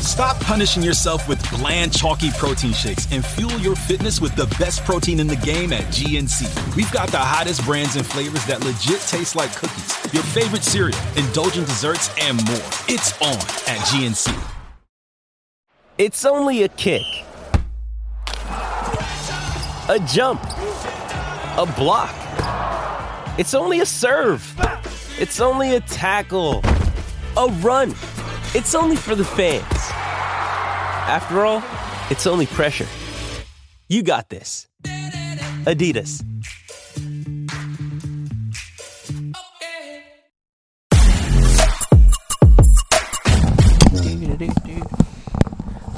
Stop punishing yourself with bland, chalky protein shakes and fuel your fitness with the best protein in the game at GNC. We've got the hottest brands and flavors that legit taste like cookies, your favorite cereal, indulgent desserts, and more. It's on at GNC. It's only a kick, a jump, a block. It's only a serve. It's only a tackle, a run. It's only for the fans. After all, it's only pressure. You got this. Adidas.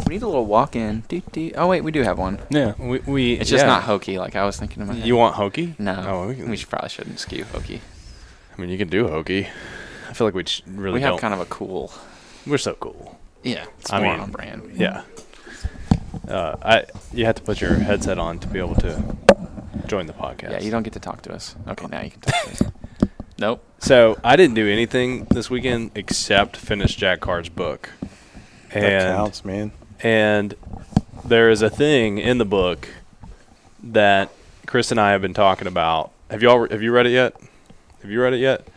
We need a little walk in. Oh wait, we do have one. Yeah, we, we It's just yeah. not hokey like I was thinking about. You want hokey? No. Oh, we, we, should probably shouldn't skew hokey. I mean, you can do hokey. I feel like we sh- really we have don't. kind of a cool. We're so cool. Yeah, it's I more mean, on brand. Yeah. Uh, I you have to put your headset on to be able to join the podcast. Yeah, you don't get to talk to us. Okay, now you can talk to us. Nope. So I didn't do anything this weekend except finish Jack Carr's book. That And counts, man. and there is a thing in the book that Chris and I have been talking about. Have you all have you read it yet? Have you read it yet?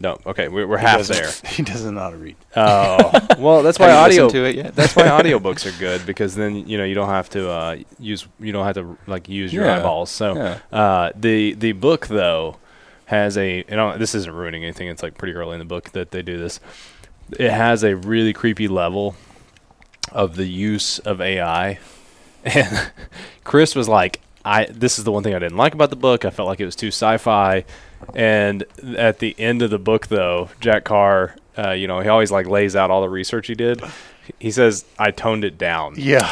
No. Okay, we're, we're He half there. He doesn't know how to read. Oh, well, that's why audio. to it yet? that's why audiobooks are good because then you know you don't have to uh, use you don't have to like use your Yeah. eyeballs. So Yeah. uh, the the book though has a you know this isn't ruining anything. It's like pretty early in the book that they do this. It has a really creepy level of the use of AI, and Chris was like, "I this is the one thing I didn't like about the book. I felt like it was too sci-fi." And at the end of the book, though, Jack Carr, uh, you know, he always like lays out all the research he did. He says, "I toned it down." Yeah.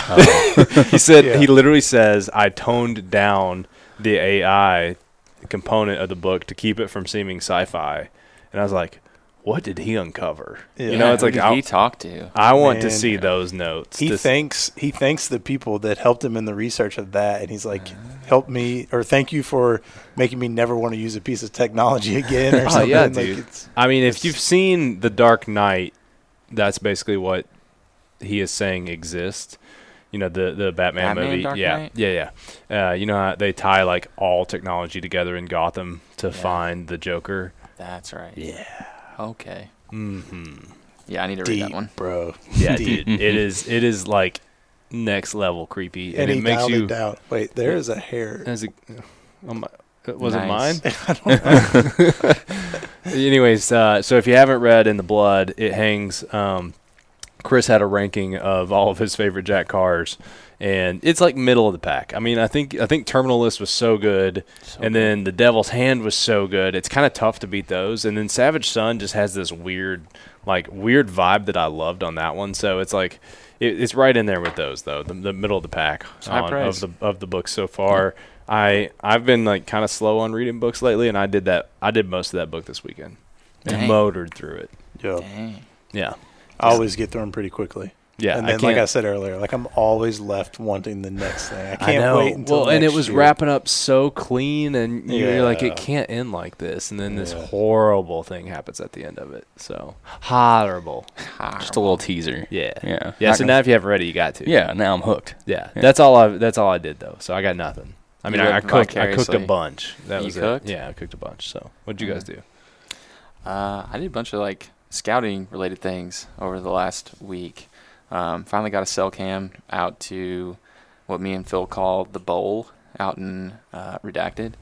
he said Yeah. he literally says I toned down the AI component of the book to keep it from seeming sci-fi, and I was like, what did he uncover? You know, it's Who like did he talked to? I want to see those notes. He to s- thanks he thanks the people that helped him in the research of that, and he's like, "Help me," or "Thank you for making me never want to use a piece of technology again," or Oh, something. yeah, like dude. it's, I mean, if you've seen The Dark Knight, that's basically what he is saying exists. You know, the the Batman, Batman movie. Dark yeah, Knight? yeah, yeah. Uh, you know how they tie like all technology together in Gotham to Yeah. find the Joker. That's right. Yeah. Okay. Mm-hmm. Yeah, I need to read deep, that one. bro. Yeah, Deep. dude. It is. It is like next level creepy, and, And, he it makes you. it down. Wait, there is a hair. As a, oh my, was Nice. it mine? Anyways, uh, so if you haven't read In the Blood, it hangs. Um, Chris had a ranking of all of his favorite Jack Carrs, and it's like middle of the pack. I mean, I think I think Terminal List was so good, and then The Devil's Hand was so good. It's kind of tough to beat those, and then Savage Sun just has this weird, like weird vibe that I loved on that one. So it's like. It, it's right in there with those though, the, the middle of the pack on, of the of the books so far. I I've been like kind of slow on reading books lately, and I did that. I did most of that book this weekend. And motored through it. Yeah, Dang. Yeah, I always get through them pretty quickly. Yeah. and then, can't, like I said earlier, like I'm always left wanting the next thing. I I can't know. wait until well, and it was year. wrapping up so clean, and you're like, it can't end like this. And then this horrible thing happens at the end of it. So horrible. Just a little teaser. Yeah, Yeah. yeah. Not So gonna- now if you have ready, you got to. Yeah, now I'm hooked. yeah. Yeah. That's all I. That's all I did though. So I got nothing. I mean, I, I cooked. I cooked a bunch. That You was cooked? it. Yeah, I cooked a bunch. So what'd you guys do? Uh, I did a bunch of like scouting related things over the last week. Um, finally got a cell cam out to what me and Phil call the bowl out in uh, Redacted.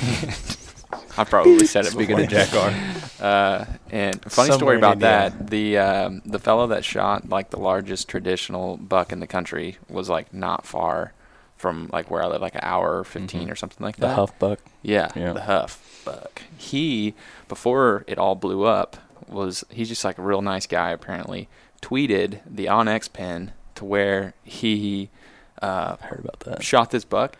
I probably said it Speaking before. of Jack Carr. Uh, and funny Somewhere story about that: the um, the fellow that shot like the largest traditional buck in the country was like not far from like where I live, like an hour or 15 or something like that. The. Huff Buck. Yeah, Yeah. the Huff Buck. He, before it all blew up, was he's just like a real nice guy. Apparently, tweeted the Onyx pen to where he uh, heard about that. shot this buck,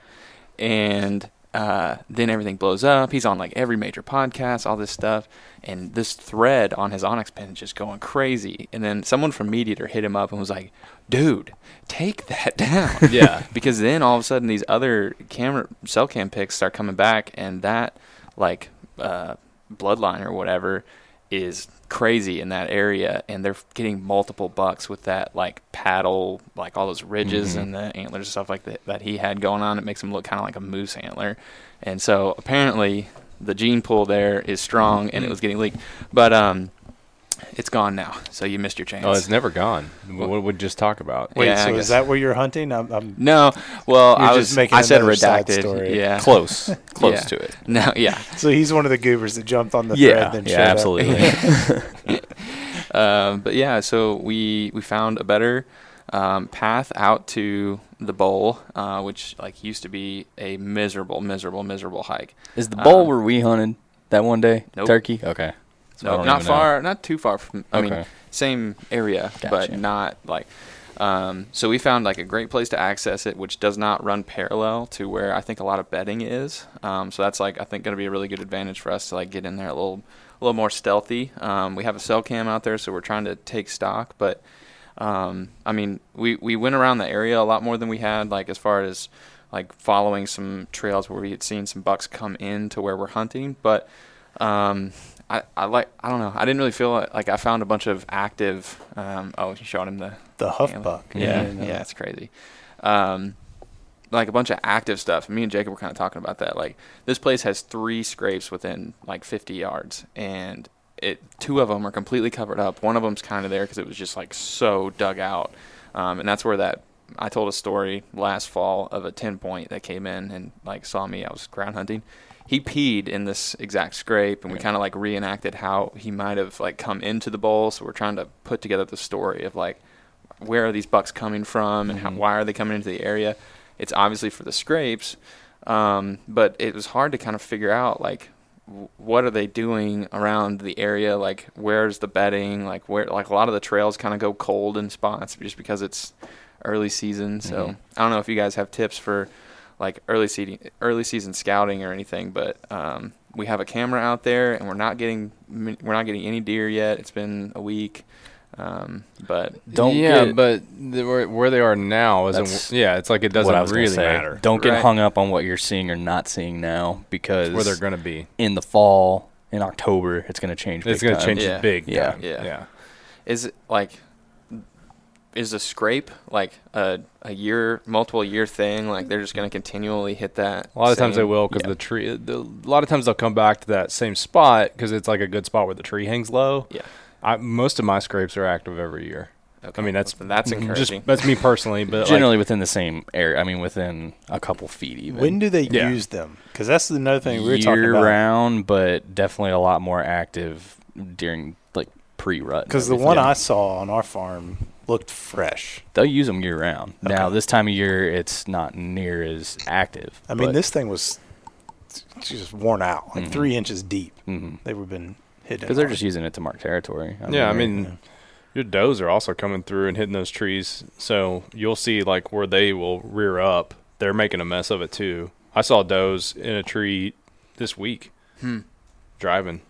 and uh, then everything blows up. He's on like every major podcast, all this stuff, and this thread on his Onyx pen is just going crazy. And then someone from MeatEater hit him up and was like, "Dude, take that down." Yeah. because then all of a sudden these other camera cell cam pics start coming back, and that like uh, bloodline or whatever is crazy in that area, and they're getting multiple bucks with that like paddle, like all those ridges and the antlers and stuff like that that he had going on. It makes him look kind of like a moose antler, and so apparently the gene pool there is strong, and it was getting leaked, but um. It's gone now, so you missed your chance. Oh, it's never gone. What what would we just talk about? Wait, Yeah, so is that where you're hunting? I'm, I'm no, well, You're I just was making I said another redacted. story. Yeah, Close, close Yeah. to it. No, yeah. so he's one of the goobers that jumped on the Yeah, thread. Then yeah, showed up. absolutely. Um, but yeah, so we we found a better um, path out to the bowl, uh, which like used to be a miserable, miserable, miserable hike. Is the bowl Um, where we hunted that one day Nope. turkey? Okay. So No, not even know. far, not too far from. I mean, same area, but not like. Um, so we found like a great place to access it, which does not run parallel to where I think a lot of bedding is. Um, so that's like I think going to be a really good advantage for us to like get in there a little, a little more stealthy. Um, we have a cell cam out there, so we're trying to take stock. But um, I mean, we we went around the area a lot more than we had, like as far as like following some trails where we had seen some bucks come in to where we're hunting, but um, I, I like I don't know. I didn't really feel like, like I found a bunch of active um, oh you showed him the The huff buck. yeah. No. yeah it's crazy. Um, like a bunch of active stuff. Me and Jacob were kind of talking about that. Like this place has three scrapes within like 50 yards and it two of them are completely covered up. One of them's kind of there because it was just like so dug out. Um, and that's where that I told a story last fall of a 10 point that came in and like saw me. I was ground hunting he peed in this exact scrape and we kind of like reenacted how he might have like come into the bowl. So we're trying to put together the story of like where are these bucks coming from and how, why are they coming into the area? It's obviously for the scrapes um, but it was hard to kind of figure out like what are they doing around the area? Like where's the bedding? Like where like a lot of the trails kind of go cold in spots just because it's early season. So i don't know if you guys have tips for like early season early season scouting or anything but um, we have a camera out there and we're not getting we're not getting any deer yet it's been a week um, but Don't yeah, get but the, where, where they are now isn't. Yeah, it's like it doesn't what I was gonna really say. matter. Don't get Right. hung up on what you're seeing or not seeing now because where they're going to be. in the fall, in October, it's going to change. It's going going to change Yeah. big. Yeah. time. Yeah. yeah. is it like is a scrape like a a year multiple year thing like they're just going to continually hit that A lot of times they will because yeah. the tree. The, a lot of times they'll come back to that same spot because it's like a good spot where the tree hangs low. yeah I, most of my scrapes are active every year. okay. I mean that's Well, that's just encouraging that's me personally, but generally within the same area. I mean, within a couple feet even. When do they Yeah. use them? Because that's another thing we were year talking about. Year round, but definitely a lot more active during like pre-rut. Because the everything. one I saw on our farm looked fresh. they'll use them year round. Now this time of year, it's not near as active. I mean, this thing was just worn out, like Mhm. three inches deep. Mhm. They were been hidden. because they're just using it to mark territory. yeah, I they're- mean, your does are also coming through and hitting those trees, so you'll see like where they will rear up. They're making a mess of it too. I saw does in a tree this week Hmm. driving.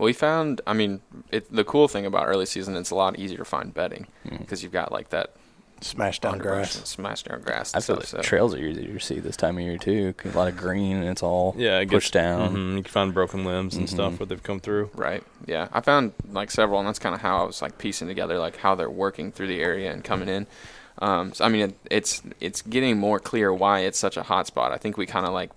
Well we found i mean it, the cool thing about early season it's a lot easier to find bedding because you've got like that smashed down grass. and smashed down grass I and feel stuff like so trails are easier to see this time of year too. 'cause A lot of green and it's all Yeah, it pushed gets, down. mhm, You can find broken limbs and stuff Mhm. where they've come through. Right. Yeah. I found like several, and that's kind of how I was like piecing together like how they're working through the area and coming in. Um, so I mean, it, it's it's getting more clear why it's such a hot spot. I think we kind of like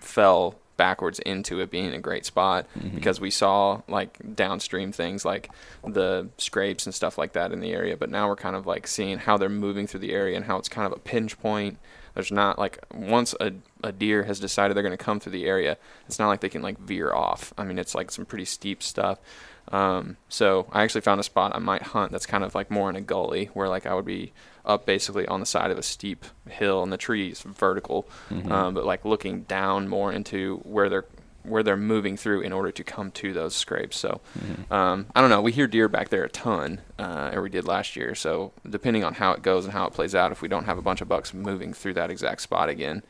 fell backwards into it being a great spot mm-hmm. because we saw like downstream things like the scrapes and stuff like that in the area. But now we're kind of like seeing how they're moving through the area and how it's kind of a pinch point. There's not like once a, a deer has decided they're going to come through the area, it's not like they can like veer off. I mean, it's like some pretty steep stuff. Um, so I actually found a spot I might hunt that's kind of like more in a gully where like I would be up basically on the side of a steep hill and the trees vertical, um, but like looking down more into where they're where they're moving through in order to come to those scrapes. So um, I don't know. We hear deer back there a ton, uh, or we did last year. So depending on how it goes and how it plays out, if we don't have a bunch of bucks moving through that exact spot again,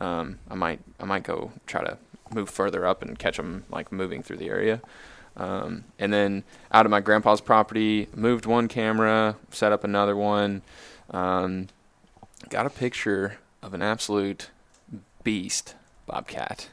um, I might I might go try to move further up and catch them like moving through the area. Um, and then out of my grandpa's property, moved one camera, set up another one. Um, got a picture of an absolute beast bobcat.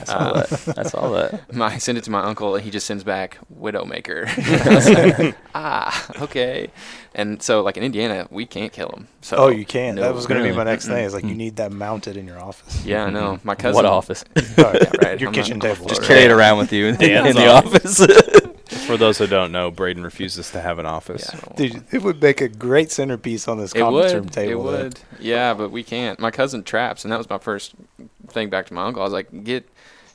I saw that. I saw that. My, I send it to my uncle, and he just sends back Widowmaker. I was like, ah, okay. And so, like in Indiana, we can't kill them. So Oh, you can. no, that was going to be my next thing. Is like you need that mounted in your office. Yeah, I know. My cousin. What office? Oh, Yeah, right. Your I'm kitchen not- I'm a table. Just floater. carry it around with you in, Dan's in the office. office. For those who don't know, Brayden refuses to have an office. Yeah, Dude, it would make a great centerpiece on this It conference would. room table. It though. would. Yeah, but we can't. My cousin traps, and that was my first thing back to my uncle. I was like, get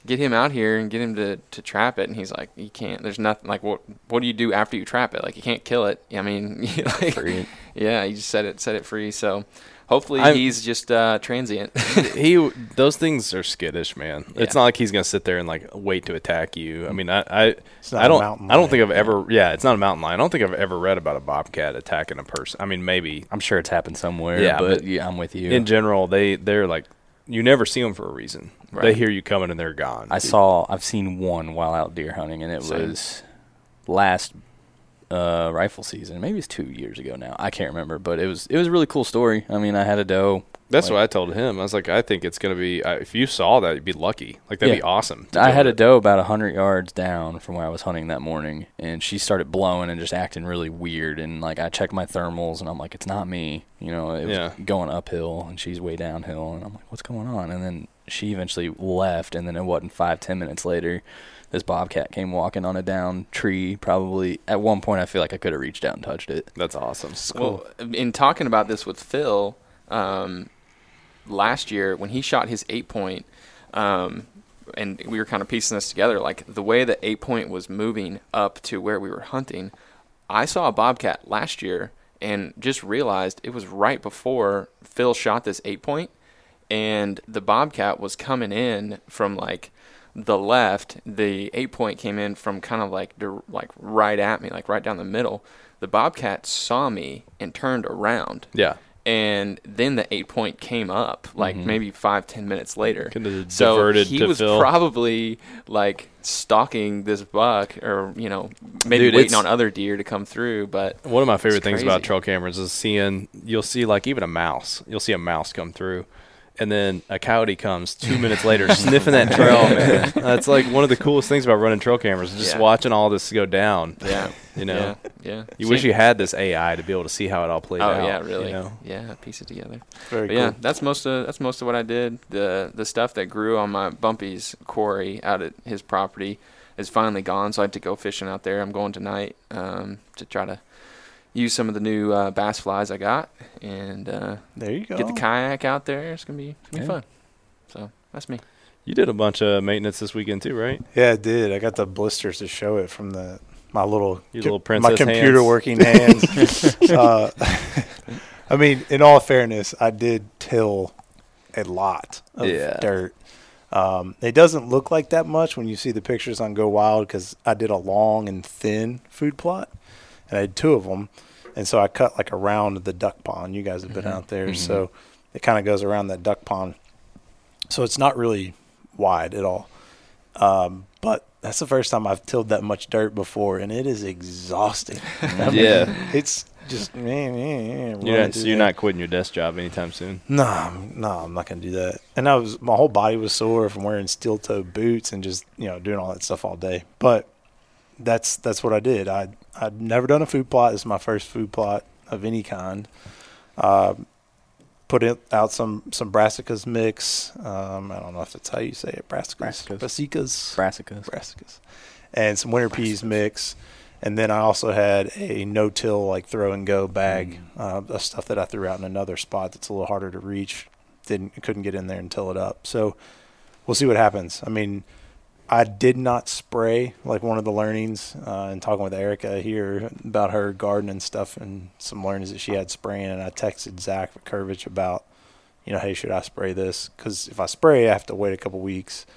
get him out here and get him to, to trap it. And he's like, you can't. There's nothing. Like, what what do you do after you trap it? Like, you can't kill it. I mean, like, Free. yeah, you just set it set it free. So hopefully I'm- he's just uh, transient. he those things are skittish, man. It's not like he's gonna sit there and like wait to attack you. I mean, I I, It's not I a don't I don't think. I've ever yeah, it's not a mountain lion. I don't think I've ever read about a bobcat attacking a person. I mean, maybe I'm sure it's happened somewhere. Yeah, but, but yeah, I'm with you. in general they they're like you never see them for a reason. They hear you coming and they're gone. I saw. I've seen one while out deer hunting, and it Same. was last uh, rifle season. Maybe it's two years ago now. I can't remember, but it was it was a really cool story. I mean, I had a doe. That's like- what I told him. I was like, I think it's gonna be. Uh, if you saw that, you'd be lucky. Like that'd Yeah. be awesome. I do had a doe about hundred yards down from where I was hunting that morning, and she started blowing and just acting really weird. And like I checked my thermals, and I'm like, it's not me. You know, it was Yeah. going uphill, and she's way downhill, and I'm like, what's going on? And then she eventually left, and then it wasn't five ten minutes later. This bobcat came walking on a down tree. Probably at one point, I feel like I could have reached out and touched it. That's awesome. Well, in talking about this with Phil, um, last year when he shot his eight point, um, and we were kind of piecing this together, like the way the eight point was moving up to where we were hunting, I saw a bobcat last year and just realized it was right before Phil shot this eight point, and the bobcat was coming in from like the left. The eight point came in from kind of like like right at me, like right down the middle. The bobcat saw me and turned around, Yeah. And then the eight point came up like mm-hmm. maybe five ten minutes later. So diverted he to was Phil. probably like stalking this buck, or you know maybe Dude, waiting on other deer to come through. But One of my favorite things about trail cameras is seeing you'll see like even a mouse. You'll see a mouse come through, and then a coyote comes two minutes later sniffing that trail. Man, that's like one of the coolest things about running trail cameras. Just Yeah. watching all this go down. yeah, You know, yeah, yeah. you wish you had this AI to be able to see how it all played Oh out. yeah, really. You know? Yeah, piece it together. Very But cool. yeah, that's most of that's most of what I did. The the stuff that grew on my Bumpy's quarry out at his property is finally gone, so I had to go fishing out there. I'm going tonight um, to try to use some of the new uh, bass flies I got and uh, There you go. get the kayak out there. It's gonna be it's gonna be Yeah. fun. So that's me. You did a bunch of maintenance this weekend too, right? Yeah, I did. I got the blisters to show it from the my little Your little my princess computer hands. working hands. uh, I mean, in all fairness, I did till a lot of Yeah. dirt. Um, it doesn't look like that much when you see the pictures on Go Wild because I did a long and thin food plot, and I had two of them, and so I cut like around the duck pond. You guys have been out there, so it kind of goes around that duck pond. So it's not really wide at all. Um, but that's the first time I've tilled that much dirt before, and it is exhausting. I mean, Yeah. it's just man, man, man, You're not, so you're not quitting your desk job anytime soon. No, I'm- no, I'm not gonna do that. And I was my whole body was sore from wearing steel toe boots and just you know doing all that stuff all day. But that's that's what I did. I I'd never done a food plot. This is my first food plot of any kind. Um, put it out some some brassicas mix. Um, I don't know if that's how you say it. Brassicas, Brassicas. brassicas, Brassicas. brassicas, and some winter peas mix. And then I also had a no-till like throw and go bag uh, of stuff that I threw out in another spot that's a little harder to reach. Didn't couldn't get in there and till it up. So we'll see what happens. I mean, I did not spray like one of the learnings uh, and talking with Erica here about her garden and stuff and some learnings that she had spraying. And I texted Zach Kurvich about, you know, hey, should I spray this? Because if I spray, I have to wait a couple weeks.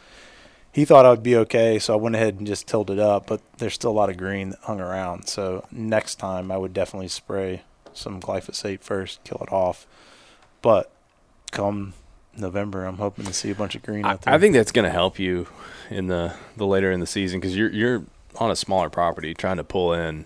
He thought I would be okay, so I went ahead and just tilled it up. But there's still a lot of green that hung around. So next time, I would definitely spray some glyphosate first, kill it off. But come November. I'm hoping to see a bunch of green I, out there. I think that's going to help you in the the later in the season because you're you're on a smaller property trying to pull in.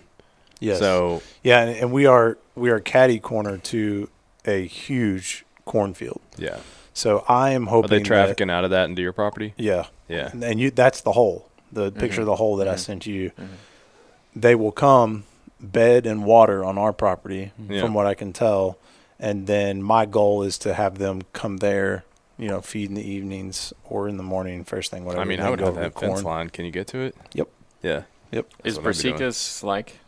yes. So yeah, and, and we are we are caddy corner to a huge cornfield. yeah, So I am are hoping they that- trafficking out of that into your property? yeah, Yeah. and, and you that's the hole. The Mm-hmm. picture of the hole that I Mhm. sent you. Mhm. They will come bed and water on our property, Yeah. from what I can tell. And then my goal is to have them come there, you know, feed in the evenings or in the morning, first thing, whatever. I mean, and I then would go have over that the fence line. Can you get to it? Yep. Yeah. Yep. Is That's what I'd be doing. Brassicas like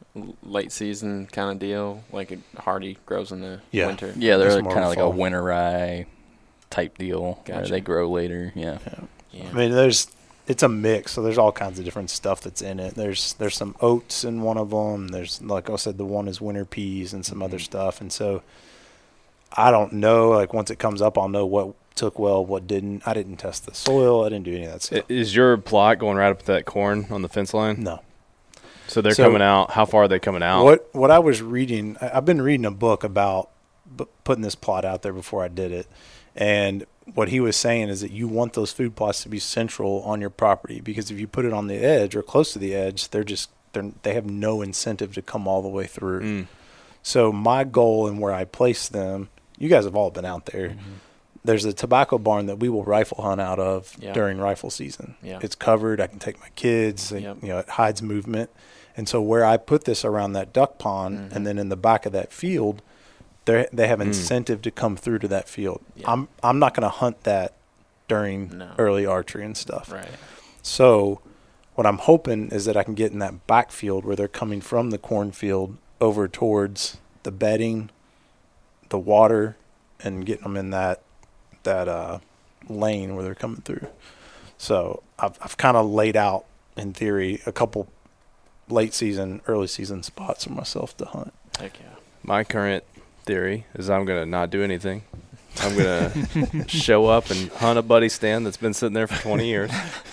late season kind of deal? Like it hardy grows in the Yeah. winter? Yeah, they're It's more kind of like a winter rye type deal. Gotcha. they grow later. Yeah. Yeah. I mean, there's it's a mix, so there's all kinds of different stuff that's in it. There's there's some oats in one of them. There's like I said, the one is winter peas and some other Mhm. stuff. And so I don't know. Like once it comes up, I'll know what took well, what didn't. I didn't test the soil. I didn't do any of that stuff. Is your plot going right up to that corn on the fence line? no. So they're So- coming out. How far are they coming out? What what I was reading, I've been reading a book about putting this plot out there before I did it, and what he was saying is that you want those food plots to be central on your property because if you put it on the edge or close to the edge, they're just they're, they have no incentive to come all the way through. Mm. So my goal and where I place them, you guys have all been out there. Mm-hmm. There's a tobacco barn that we will rifle hunt out of Yeah. during rifle season. Yeah. It's covered. I can take my kids. and, Yep. You know, it hides movement. And so where I put this around that duck pond Mhm. and then in the back of that field, they they have Mm. incentive to come through to that field. Yeah. I'm I'm not going to hunt that during No. early archery and stuff. Right. So, what I'm hoping is that I can get in that backfield where they're coming from the cornfield over towards the bedding, the water, and getting them in that that uh, lane where they're coming through. So I've I've kind of laid out in theory a couple late season, early season spots for myself to hunt. Heck yeah. My current theory is I'm gonna not do anything. I'm gonna show up and hunt a buddy stand that's been sitting there for 20 years.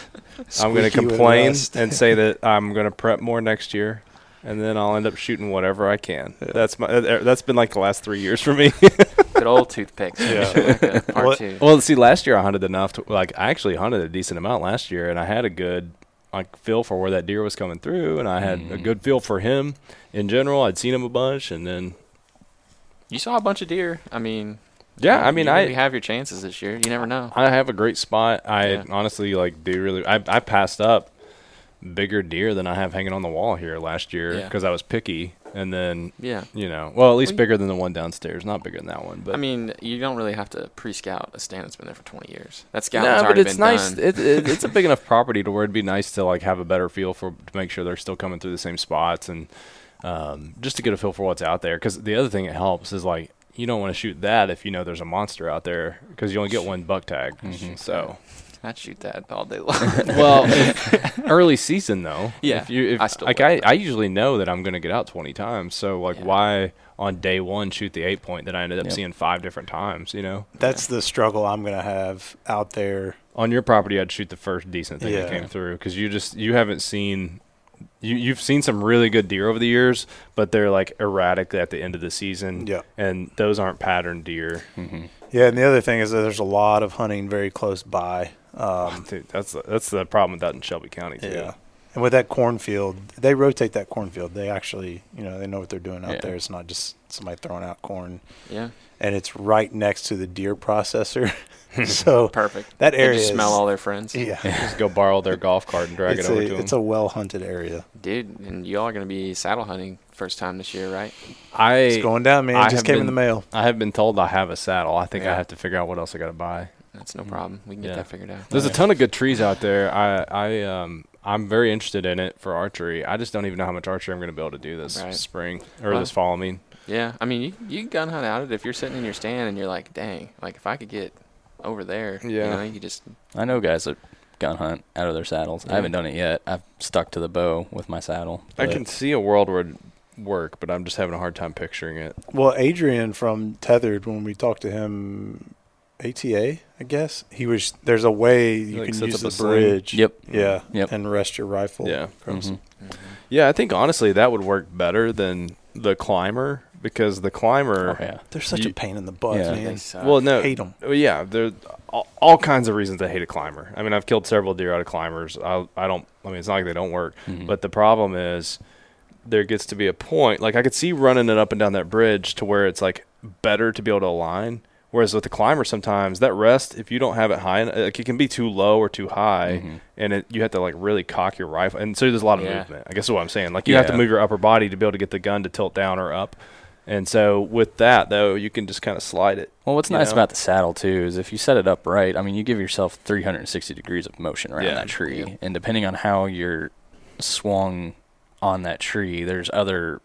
I'm gonna complain rust. and say that I'm gonna prep more next year, and then I'll end up shooting whatever I can. That's my. uh, That's been like the last three years for me. Good old toothpicks. Yeah. Shalaka, Part Well- two. well, see, last year I hunted enough to like I actually hunted a decent amount last year, and I had a good like feel for where that deer was coming through, and I had a Mhm. good feel for him in general. I'd seen him a bunch, and then You saw a bunch of deer. I mean, yeah, I mean you I really have your chances this year. You never know. I have a great spot. I Yeah. honestly like do really. I I passed up bigger deer than I have hanging on the wall here last year Yeah. because I was picky, and then Yeah. you know, well at least Well, bigger than the one downstairs, not bigger than that one, but I mean, you don't really have to pre-scout a stand that's been there for 20 years. That no, scouting's but it's nice. It, it, it's a big enough property to where it'd be nice to like have a better feel for to make sure they're still coming through the same spots and um, just to get a feel for what's out there. Because the other thing it helps is like you don't want to shoot that if you know there's a monster out there because you only get one buck tag. Mhm. So. I'd shoot that all day long. well, early season though. Yeah, If you, if, I still like. I, I usually know that I'm going to get out 20 times. So like, Yeah. why on day one shoot the eight point that I ended up Yep. seeing five different times? You know, That's the struggle I'm going to have out there. on your property, I'd shoot the first decent thing that came through because you just you haven't seen. You, you've seen some really good deer over the years, but they're like erratic at the end of the season. Yeah. And those aren't patterned deer. hmm Yeah, and the other thing is that there's a lot of hunting very close by. Um, Dude, that's the, that's the problem with that in Shelby County too. Yeah. And with that cornfield, they rotate that cornfield. They actually, you know, they know what they're doing out Yeah. there. It's not just somebody throwing out corn. yeah, And it's right next to the deer processor. so perfect. that They area just smell is- all their friends. yeah, Just go borrow their golf cart and drag it's it over a, to them. it's a well hunted area. Dude, and y'all are going to be saddle hunting first time this year, right? I It's going down, man. I It just have came in the mail. I have been told I have a saddle. I think I have to figure out what else I got to buy. That's no problem. We can get Yeah. that figured out. There's a ton of good trees out there. I I um I'm very interested in it for archery. I just don't even know how much archery I'm going to be able to do this Right. spring or Well- this fall. I mean, Yeah, I mean, you you can gun hunt out of it if you're sitting in your stand and you're like, dang, like if I could get over there, Yeah. you know, you just I know guys that gun hunt out of their saddles. I haven't done it yet. I've stuck to the bow with my saddle. I can see a world where it'd work, but I'm just having a hard time picturing it. Well, Adrian from Tethrd, when we talked to him, ATA, I guess he was. There's a way you like can use up the a sling? bridge. Yep. Yeah. Yep. And rest your rifle. Yeah. across. Mhm. Yeah, I think honestly that would work better than the climber because the climber. Oh, yeah. They're such You- a pain in the butt, Yeah. man. Well, no, Hate 'em. Well, yeah, there's all, all kinds of reasons I hate a climber. I mean, I've killed several deer out of climbers. I, I don't. I mean, it's not like they don't work, Mm-hmm. but the problem is there gets to be a point. Like I could see running it up and down that bridge to where it's like better to be able to align. Whereas with the climber, sometimes that rest, if you don't have it high, like it can be too low or too high, Mm-hmm. and it, you have to like really cock your rifle. And so there's a lot of Yeah. movement. I guess is what I'm saying. Like you have to move your upper body to be able to get the gun to tilt down or up. And so with that though, you can just kind of slide it. Well, what's nice know? about the saddle too is if you set it up right, I mean, you give yourself 360 degrees of motion around Yeah. that tree, and depending on how you're swung on that tree, there's other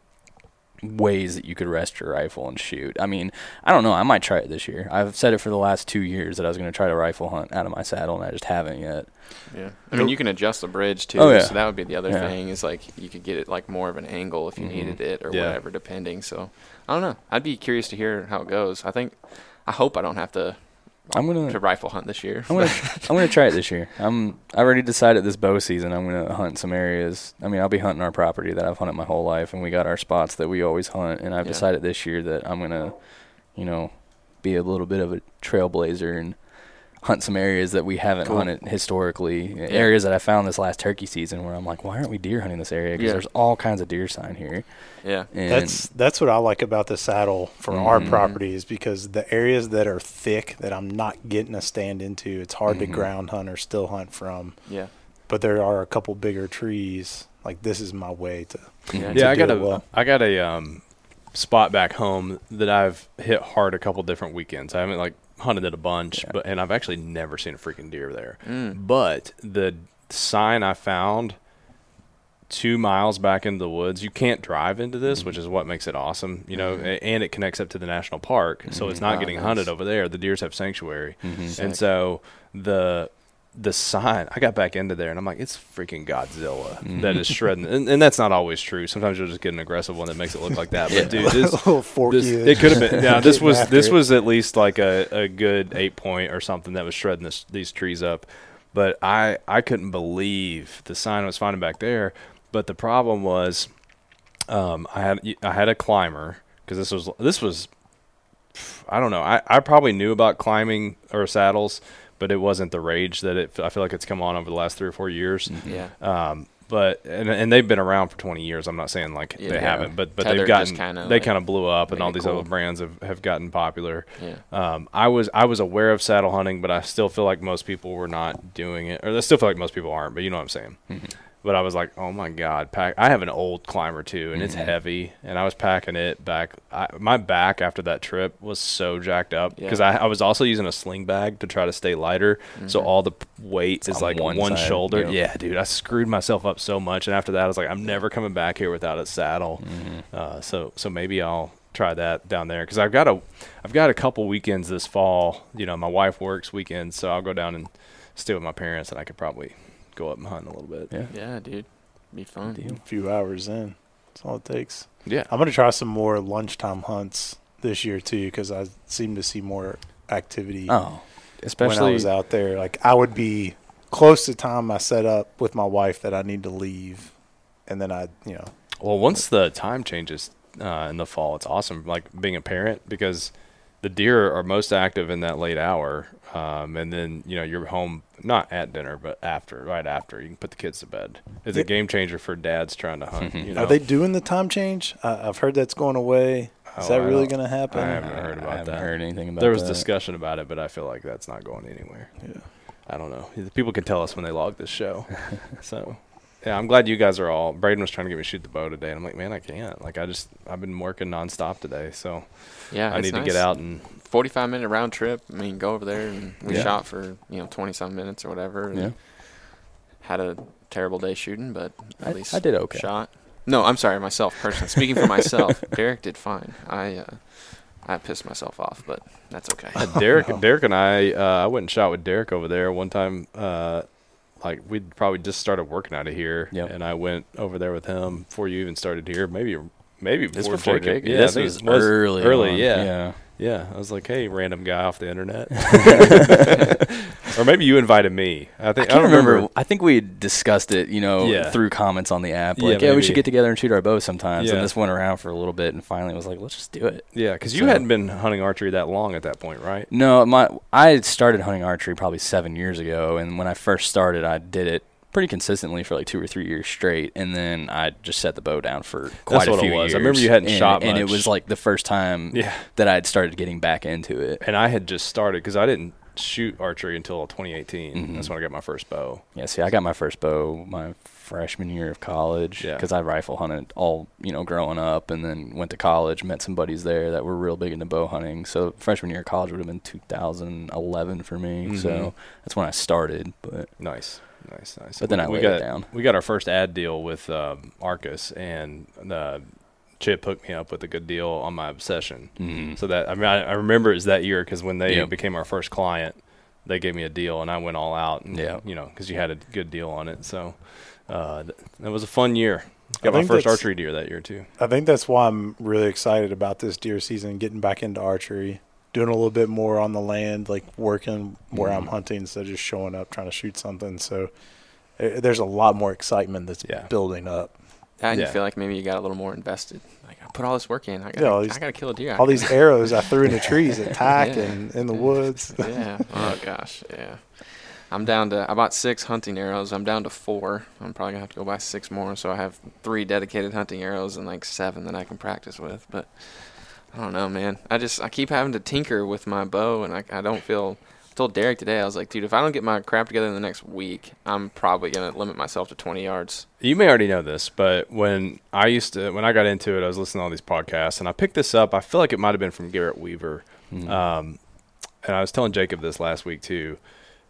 ways that you could rest your rifle and shoot. I mean, I don't know. I might try it this year. I've said it for the last two years that I was going to try to rifle hunt out of my saddle, and I just haven't yet. Yeah, I mean you can adjust the bridge too. Oh, yeah. So that would be the other Yeah. thing is like you could get it like more of an angle if you Mhm. needed it or Yeah. whatever, depending. So I don't know. I'd be curious to hear how it goes. I think I hope I don't have to I'm gonna to rifle hunt this year. I'm gonna I'm gonna try it this year. I'm I already decided this bow season I'm gonna hunt some areas. I mean I'll be hunting our property that I've hunted my whole life, and we got our spots that we always hunt. And I've Yeah. decided this year that I'm gonna, you know, be a little bit of a trailblazer and hunt some areas that we haven't Cool. hunted historically. Areas that I found this last turkey season where I'm like, why aren't we deer hunting this area? Because Yeah. there's all kinds of deer sign here. yeah. And That's that's what I like about the saddle for our Mhm. property is because the areas that are thick that I'm not getting a stand into, it's hard to Mhm. ground hunt or still hunt from. Yeah. But there are a couple bigger trees. Like this is my way to. Mhm. Yeah, I got it a well. I got a um, spot back home that I've hit hard a couple different weekends. I haven't like hunted it a bunch, Yeah. but and I've actually never seen a freaking deer there. Mm. But the sign I found two miles back into the woods, you can't drive into this, Mm-hmm. which is what makes it awesome. You know, a- and it connects up to the national park, so it's Mhm. not Ah, getting nice. hunted over there. The deers have sanctuary, Mhm. And so the the sign I got back into there and I'm like, it's freaking Godzilla Mm-hmm. that is shredding, and, and that's not always true. Sometimes you'll just get an aggressive one that makes it look like that. But dude, this, little forky. this it could have been. Yeah, this was this it. was at least like a, a good eight point or something that was shredding this, these trees up. But I I couldn't believe the sign I was finding back there. But the problem was, um, I had I had a climber because this was this was I don't know. I, I probably knew about climbing or saddles, but it wasn't the rage that it. I feel like it's come on over the last three or four years. Yeah. Um, but and, and they've been around for 20 years. I'm not saying like Yeah. they haven't, but but Tether they've gotten kinda, they like, kind of blew up, and all these cool. other brands have, have gotten popular. Yeah. Um, I was I was aware of saddle hunting, but I still feel like most people were not doing it, or I still feel like most people aren't. But you know what I'm saying. Mm-hmm. But I was like, oh my god, pack! I have an old climber too, and it's Mm-hmm. heavy, and I was packing it back. I, my back after that trip was so jacked up because Yeah. I, I was also using a sling bag to try to stay lighter, so Mm-hmm. all the weight is on like one one, shoulder. yep. Yeah, dude, I screwed myself up so much, and after that, I was like, I'm never coming back here without a saddle. Uh, so so maybe I'll try that down there because I've got a I've got a couple weekends this fall. You know, my wife works weekends, so I'll go down and stay with my parents, and I could probably go up and hunt a little bit. Yeah. Yeah, dude. Be fun. Deal. a few hours in. That's all it takes. Yeah. I'm gonna try some more lunchtime hunts this year too because I seem to see more activity Oh, especially when I was out there. Like I would be close to time I set up with my wife that I need to leave, and then I, you know, Well, once the time changes uh, in the fall, it's awesome. Like being a parent because the deer are most active in that late hour, um, and then you know you're home not at dinner but after, right after. You can put the kids to bed. It's Yeah. a game changer for dads trying to hunt. You know? are they doing the time change? I, I've heard that's going away. Is Oh, that I really going to happen? I haven't heard about I about haven't that. heard anything about that. there was that. discussion about it, but I feel like that's not going anywhere. Yeah. I don't know. People can tell us when they log this show. so, yeah, I'm glad you guys are all. Brayden was trying to get me to shoot the bow today, and I'm like, man, I can't. Like, I just I've been working nonstop today, so Yeah, I it's need to get out and 45 minute round trip. I mean, go over there and we Yeah. shot for, you know, 20 some minutes or whatever. and Yeah. Had a terrible day shooting, but at I- least I did okay. Shot. No, I'm sorry, myself personally. Speaking for myself, Derek did fine. I uh, I pissed myself off, but that's okay. Uh, Derek, Derek and I, uh, I went and shot with Derek over there one time. Uh, like we'd probably just started working out of here, Yep. and I went over there with him before you even started here. Maybe, maybe before, before Jacob. Jacob. Yeah, this was, was early. early. on. Yeah. yeah. Yeah. I was like, hey, random guy off the internet. or maybe you invited me. I I think can't don't remember. I think we discussed it, you know, Yeah. through comments on the app. Like, yeah, we should get together and shoot our bows sometimes. Yeah. And this went around for a little bit, and finally was like, let's just do it. Yeah, because you hadn't been hunting archery that long at that point, right? No, my I started hunting archery probably seven years ago, and when I first started, I did it pretty consistently for like two or three years straight, and then I just set the bow down for quite a few was. I remember you hadn't and, shot and it was like the first time Yeah. that I had started getting back into it. And I had just started because I didn't shoot archery until 2018. Mm-hmm. That's when I got my first bow. Yeah, see, I got my first bow my freshman year of college Yeah. because I rifle hunted all you know growing up, and then went to college, met some buddies there that were real big into bow hunting. So freshman year of college would have been 2011 for me. Mhm. So that's when I started. But Nice, nice, nice. But then we, I we laid it got down. we got our first ad deal with um, Arcus, and uh, Chip hooked me up with a good deal on my obsession. Mhm. So that I mean, I, I remember it was that year because when they Yep. became our first client, they gave me a deal, and I went all out. And, Yeah. you know, because you had a good deal on it. So uh, th- that was a fun year. I Got my first archery deer that year too. I think that's why I'm really excited about this deer season, getting back into archery, doing a little bit more on the land, like working where I'm hunting instead of just showing up trying to shoot something. So uh, there's a lot more excitement that's Yeah. building up. That and Yeah. you feel like maybe you got a little more invested. Like I put all this work in. I got Yeah, all to these- I got to kill a deer. All these arrows I threw in the trees at tack Yeah. and in the woods. yeah. Oh gosh. Yeah. I'm down to. I bought six hunting arrows. I'm down to four. I'm probably gonna have to go buy six more. So I have three dedicated hunting arrows and like seven that I can practice with. But I don't know, man. I just I keep having to tinker with my bow, and I I don't feel. I told Derek today, I was like, dude, if I don't get my crap together in the next week, I'm probably gonna limit myself to 20 yards. You may already know this, but when I used to, when I got into it, I was listening to all these podcasts, and I picked this up. I feel like it might have been from Garrett Weaver, mm-hmm. um, and I was telling Jacob this last week too.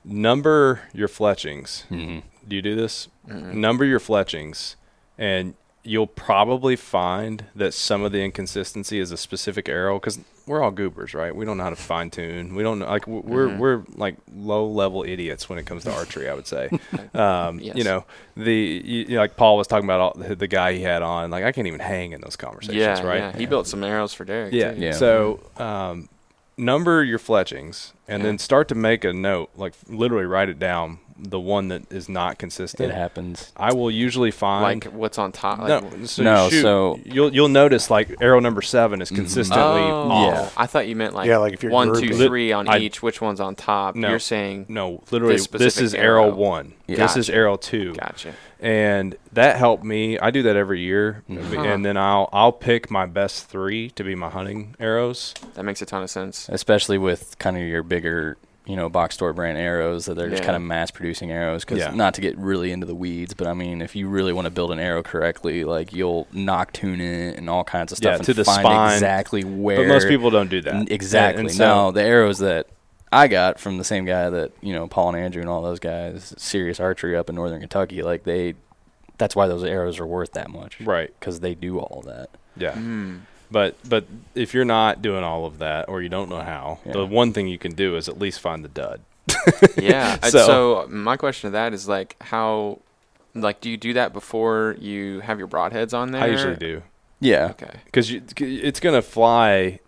Number your fletchings. Mm-hmm. Do you do this? Mm-hmm. Number your fletchings, and you'll probably find that some of the inconsistency is a specific arrow because we're all goobers, right? We don't know how to fine tune. We don't know, like we're we're like low level idiots when it comes to archery. I would say, um, you know, the you, you know, like Paul was talking about all, the, the guy he had on. Like I can't even hang in those conversations, yeah, right? yeah. He built some arrows for Derek. Yeah. too. Yeah. So um, number your fletchings and Yeah. then start to make a note, like literally write it down. The one that is not consistent. It happens. I will usually find Like what's on top? Like, no, so No, shoot, so- you'll you'll notice like arrow number seven is consistently Oh, off. I thought you meant like, Yeah, like if you're one, two, three on I- each. Which one's on top? No. You're saying No, literally, This this, is arrow, arrow. one. Yeah. This is arrow two, gotcha. and that helped me. I do that every year, Mm-hmm. and then I'll I'll pick my best three to be my hunting arrows. That makes a ton of sense. especially with kind of your bigger, you know, box store brand arrows that they're just kind of mass producing arrows. Because Yeah. not to get really into the weeds, but I mean, if you really want to build an arrow correctly, like you'll nock tune it and all kinds of stuff Yeah, and to the find spine. exactly where. But most people don't do that. N- Exactly. And, and so, no, the arrows that I got from the same guy that you know Paul and Andrew and all those guys, serious archery up in northern Kentucky, like they. That's why those arrows are worth that much, right? Because they do all that. Yeah. Mm. But but if you're not doing all of that, or you don't know how, Yeah. the one thing you can do is at least find the dud. Yeah. So- so, um, my question to that is like, how, like, do you do that before you have your broadheads on there? I usually do Yeah. Okay. because it's gonna fly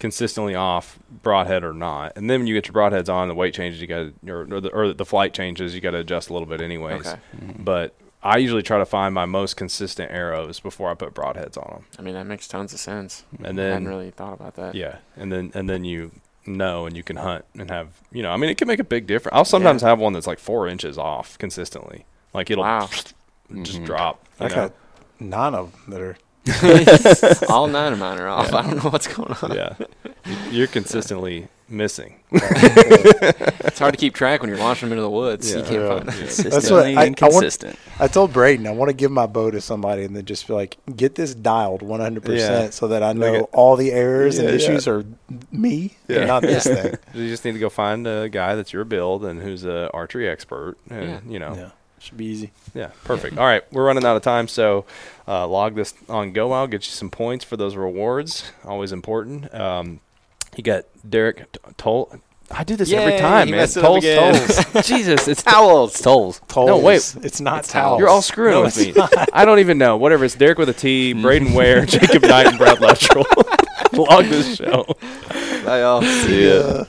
consistently off broadhead or not, and then when you get your broadheads on, the weight changes. You got to or, or the or the flight changes. You got to adjust a little bit anyways. Okay. Mm-hmm. But I usually try to find my most consistent arrows before I put broadheads on them. I mean, that makes tons of sense. And I hadn't then really thought about that. yeah, and then and then you know and you can hunt and have you know. I mean, it can make a big difference. I'll sometimes have one that's like four inches off consistently. Like it'll Wow. just Mhm. drop. you I know? got nine of them that are. All nine of mine are off. I don't know what's going on. yeah, you're consistently missing. It's hard to keep track when you're launching them into the woods. You Yeah. can't Yeah. find them. Consistently I- I want- inconsistent. I told Brayden I want to give my bow to somebody and then just be like, get this dialed 100% Yeah. so that I know Like it- all the errors Yeah, and yeah. issues are me Yeah. and not this thing. You just need to go find a guy that's your build and who's an archery expert, and Yeah. you know, Yeah, should be easy. Yeah, perfect. All right, we're running out of time, so uh, log this on Go Wild. Get you some points for those rewards. Always important. Um, you got Derek T- Toll. I do this every Yay, time, he man. messed it up Tolls, again. tolls. Jesus, it's Towels. Tolls. Tolls. No, wait. It's not It's towels. You're all screwing No, with it's me. I don't even know. Whatever. It's Derek with a T, Brayden Ware, Jacob Knight, and Brad Luttrell. log this show. Bye, y'all. See ya.